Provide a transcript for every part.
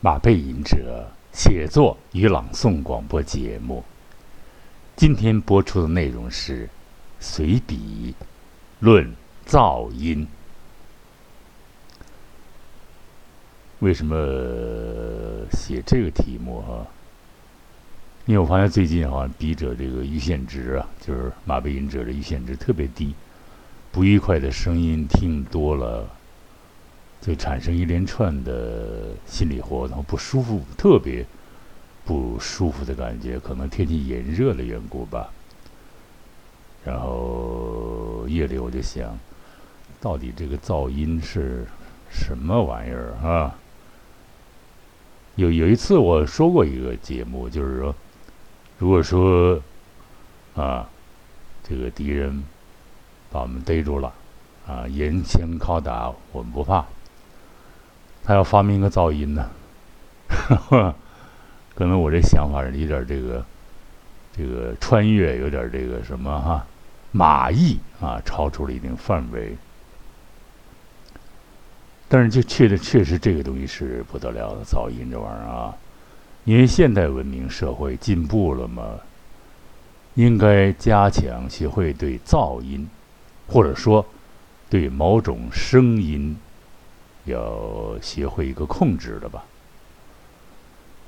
马背吟者写作与朗诵广播节目。今天播出的内容是随笔论噪音。为什么写这个题目啊？因为我发现最近好像笔者这个阈限值啊，就是马背吟者的阈限值特别低，不愉快的声音听多了，就产生一连串的心理活动，不舒服，特别不舒服的感觉，可能天气炎热的缘故吧。然后夜里我就想，到底这个噪音是什么玩意儿啊？有有一次我说过一个节目，就是说。如果说啊，这个敌人把我们逮住了，啊，严刑拷打，我们不怕。他要发明一个噪音呢，可能我这想法有点这个，这个穿越有点这个什么哈，马意啊，超出了一定范围。但是就确的确实这个东西是不得了的噪音这玩意儿啊。因为现代文明社会进步了嘛，应该加强学会对噪音，或者说对某种声音，要学会一个控制的吧。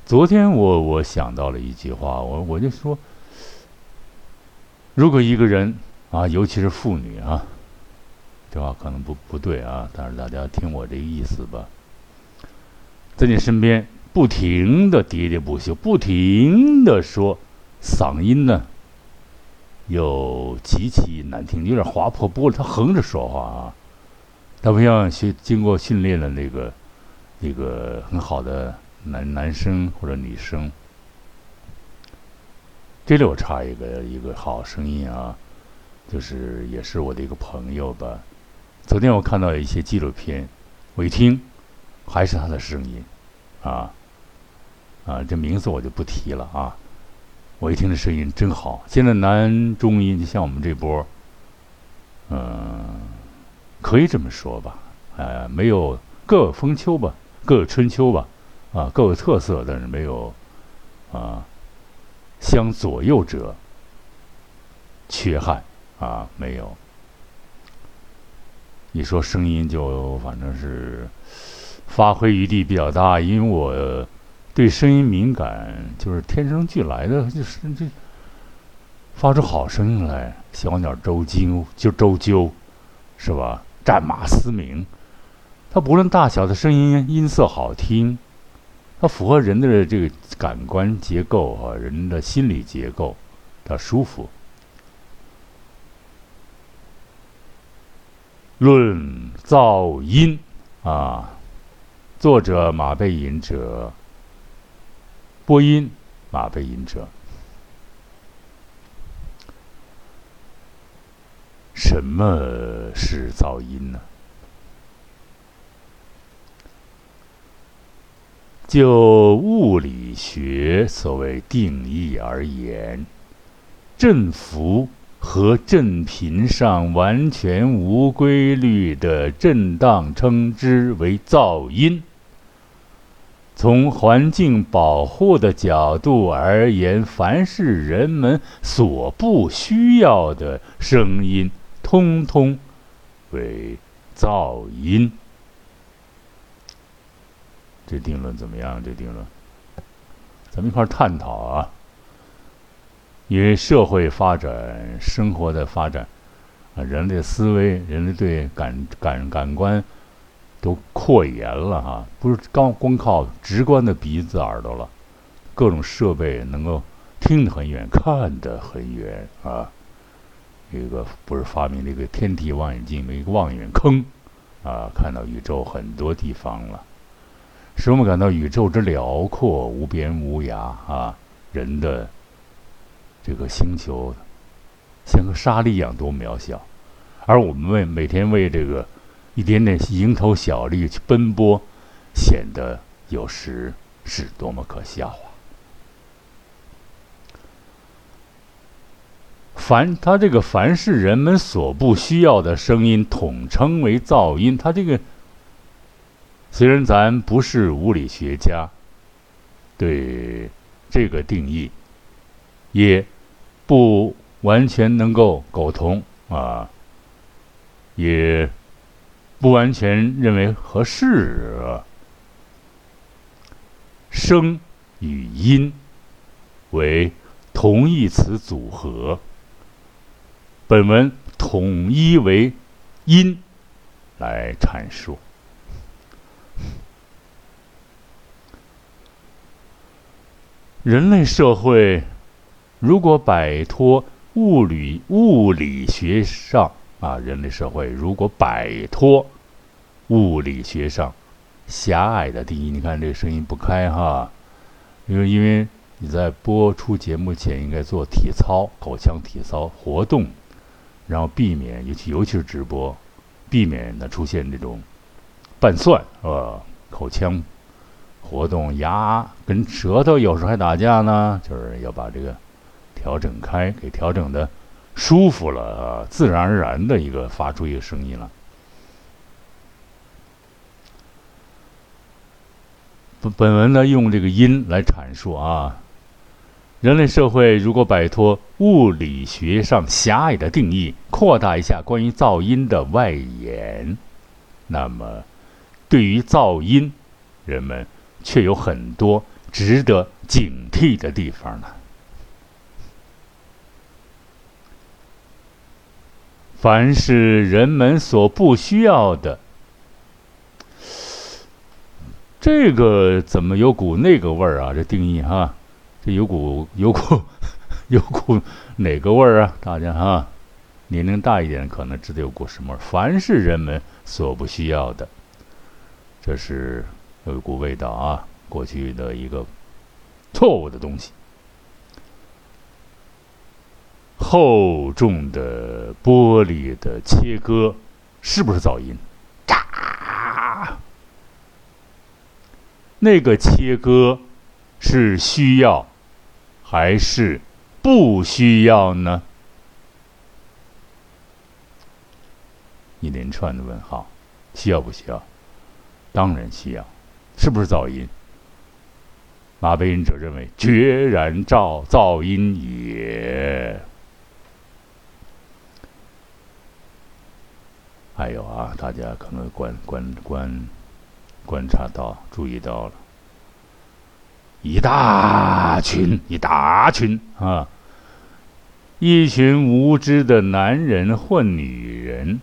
昨天我我想到了一句话，我我就说，如果一个人啊，尤其是妇女啊，这话可能不不对啊，但是大家听我这意思吧，在你身边。不停的喋喋不休，不停的说，嗓音呢又极其难听，有点划破玻璃。他横着说话啊，他不像学经过训练的那个一个很好的男男生或者女生。这里我插一个一个好声音啊，就是也是我的一个朋友吧。昨天我看到一些纪录片，我一听还是他的声音啊。啊，这名字我就不提了啊！我一听这声音真好。现在男中音就像我们这波，嗯，可以这么说吧，呃，没有各有风秋吧，各有春秋吧，啊，各有特色，但是没有啊相左右者缺憾啊，没有。你说声音就反正是发挥余地比较大，因为我。对声音敏感，就是天生俱来的，就是这发出好声音来，小鸟周啾就周啾，是吧？战马嘶鸣，它不论大小的声音音色好听，它符合人的这个感官结构啊，人的心理结构，它舒服。论噪音啊，作者马背吟者。播音，马背吟者。什么是噪音呢？就物理学所谓定义而言，振幅和振频上完全无规律的震荡，称之为噪音。从环境保护的角度而言，凡是人们所不需要的声音，通通为噪音。这定论怎么样？这定论，咱们一块儿探讨啊。因为社会发展、生活的发展，啊，人类思维、人类对感感感官。都扩延了哈，不是光光靠直观的鼻子耳朵了，各种设备能够听得很远，看得很远啊。一个不是发明了一个天体望远镜，一个望远坑啊，看到宇宙很多地方了，使我们感到宇宙之辽阔、无边无涯啊。人的这个星球像个沙粒一样多渺小，而我们为每天为这个。一点点蝇头小利去奔波，显得有时是多么可笑啊！凡他这个凡是人们所不需要的声音，统称为噪音。他这个虽然咱不是物理学家对这个定义也不完全能够苟同啊，也不完全认为合适。声与音为同义词组合，本文统一为音来阐述。人类社会如果摆脱物理物理学上啊，人类社会如果摆脱物理学上狭隘的定义，你看这个声音不开哈，因为因为你在播出节目前应该做体操，口腔体操活动，然后避免尤其尤其是直播，避免呢出现这种拌蒜啊，口腔。活动牙跟舌头有时候还打架呢，就是要把这个调整开，给调整的舒服了，自然而然的一个发出一个声音了。本本文呢用这个音来阐述啊，人类社会如果摆脱物理学上狭隘的定义，扩大一下关于噪音的外延，那么对于噪音，人们。却有很多值得警惕的地方呢。凡是人们所不需要的，这个怎么有股那个味儿啊？这定义哈，这有股有股有股哪个味儿啊？大家哈，年龄大一点可能知道有股什么味儿。凡是人们所不需要的，这是。有一股味道啊，过去的一个错误的东西。厚重的玻璃的切割是不是噪音？炸！那个切割是需要还是不需要呢？一连串的问号，需要不需要？当然需要。是不是噪音？马背隐者认为，决然噪噪音也。还有啊，大家可能观观观观察到、注意到了，一大群一大群啊，一群无知的男人或女人，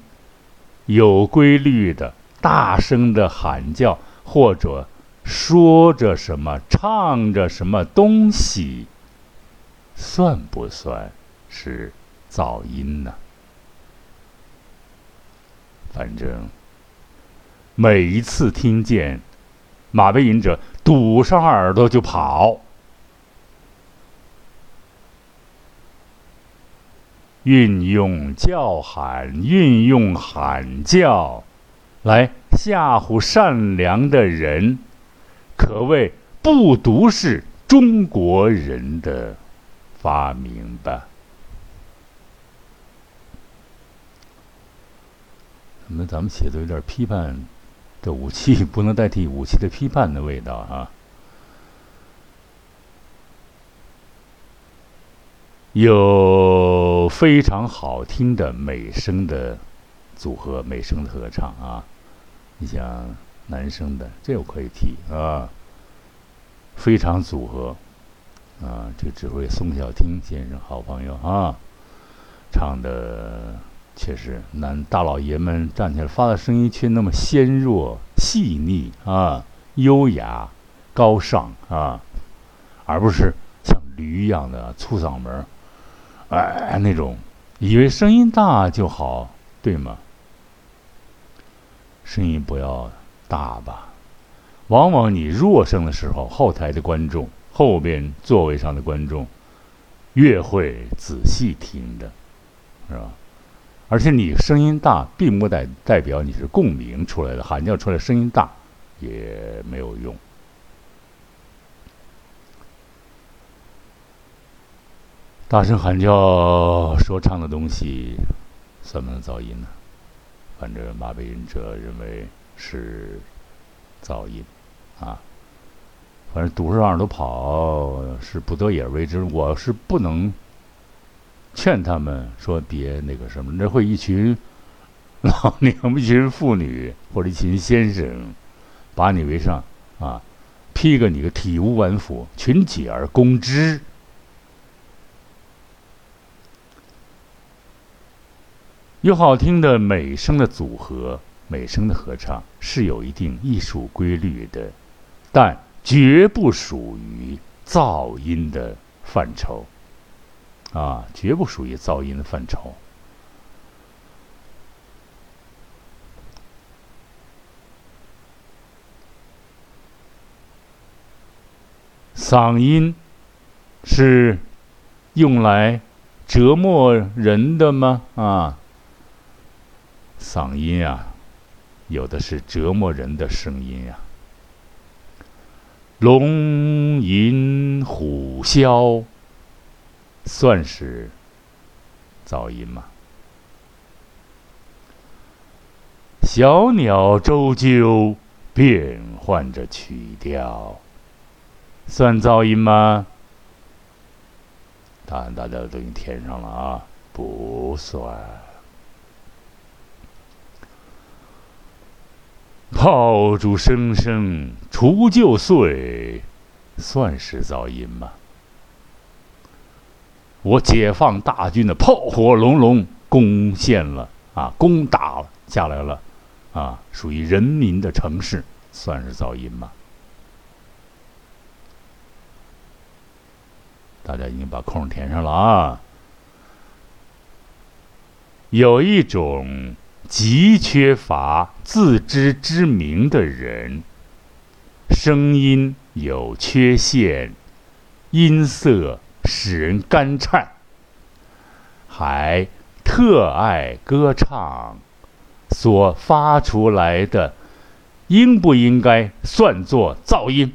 有规律的、大声的喊叫。或者说着什么，唱着什么东西，算不算是噪音呢？反正每一次听见，马背吟者堵上耳朵就跑，运用叫喊，运用喊叫。来吓唬善良的人，可谓不独是中国人的发明吧？怎么咱们写的有点批判的武器，不能代替武器的批判的味道啊？有非常好听的美声的组合，美声的合唱啊。你像男生的，这我可以提啊，非常组合啊，这指挥宋小听先生好朋友啊，唱的确实男大老爷们站起来发的声音却那么纤弱、细腻啊，优雅、高尚啊，而不是像驴一样的粗嗓门哎，那种以为声音大就好，对吗？声音不要大吧，往往你弱声的时候，后台的观众、后边座位上的观众越会仔细听的，是吧？而且你声音大，并不代代表你是共鸣出来的，喊叫出来声音大也没有用。大声喊叫、说唱的东西，算不算噪音呢？反正马背吟者认为是噪音，啊，反正堵着让都跑是不得已而为之，我是不能劝他们说别那个什么，那会一群老娘们、一群妇女或者一群先生把你围上啊，批个你个体无完肤，群起而攻之。有好听的美声的组合，美声的合唱是有一定艺术规律的，但绝不属于噪音的范畴，啊，绝不属于噪音的范畴。嗓音是用来折磨人的吗？啊？嗓音啊，有的是折磨人的声音呀。龙吟虎啸，算是噪音吗？小鸟啁啾，变换着曲调，算噪音吗？答案大家都已经填上了啊，不算。炮竹声声除旧岁，算是噪音吗？我解放大军的炮火隆隆，攻陷了啊，攻打下来了啊，属于人民的城市，算是噪音吗？大家已经把空填上了啊。有一种。极缺乏自知之明的人，声音有缺陷，音色使人肝颤，还特爱歌唱，所发出来的，应不应该算作噪音？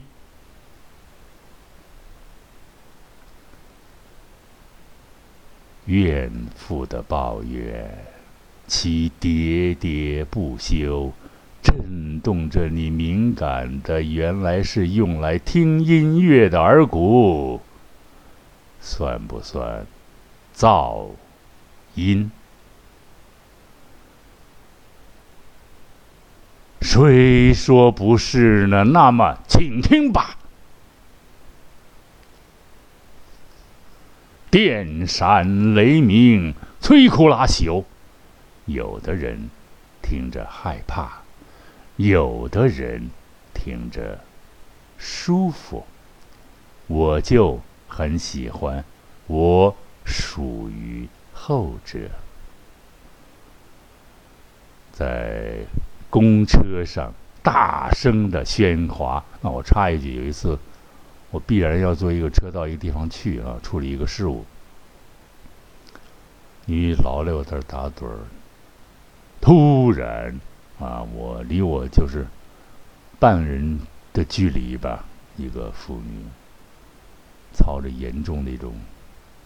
怨妇的抱怨。其喋喋不休，震动着你敏感的原来是用来听音乐的耳骨，算不算噪音？谁说不是呢？那么，请听吧：电闪雷鸣，摧枯拉朽。有的人听着害怕，有的人听着舒服，我就很喜欢，我属于后者。在公车上大声的喧哗，那我插一句，有一次我必然要坐一个车到一个地方去啊，处理一个事务，你老六在这打盹儿。突然，啊，我离我就是半人的距离吧，一个妇女，操着严重的一种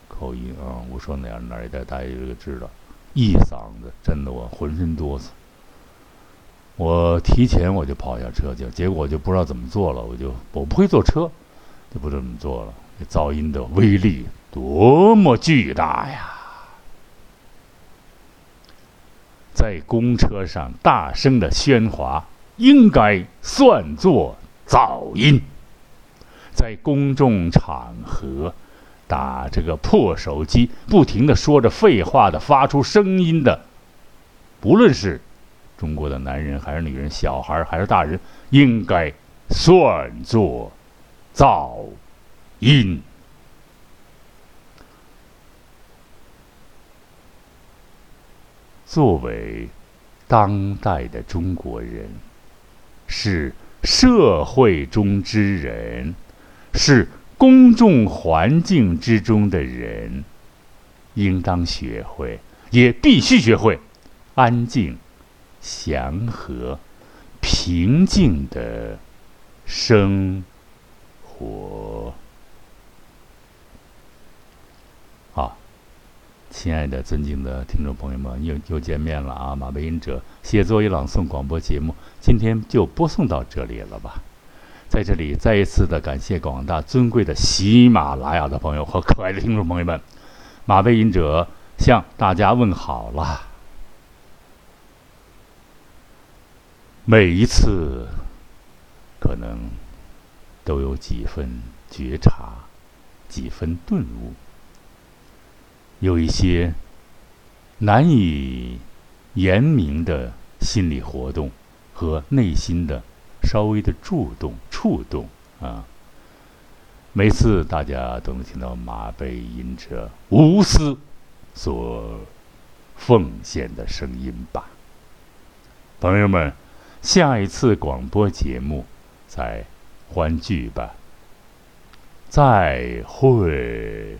口音啊，我说哪哪一带大家这个知道，一嗓子，震得我浑身哆嗦。我提前我就跑下车去，结果我就不知道怎么做了，我就我不会坐车，就不这么做了。噪音的威力多么巨大呀！在公车上大声的喧哗，应该算作噪音。在公众场合打这个破手机，不停的说着废话的发出声音的，不论是中国的男人还是女人，小孩还是大人，应该算作噪音。作为当代的中国人，是社会中之人，是公众环境之中的人，应当学会，也必须学会安静、祥和、平静的生活。好亲爱的、尊敬的听众朋友们，又又见面了啊！马背音者写作与朗诵广播节目，今天就播送到这里了吧？在这里再一次的感谢广大尊贵的喜马拉雅的朋友和可爱的听众朋友们，马背隐者向大家问好啦！每一次可能都有几分觉察，几分顿悟，有一些难以言明的心理活动和内心的。稍微的触动，触动啊！每次大家都能听到马背吟者无私所奉献的声音吧，朋友们，下一次广播节目再欢聚吧，再会。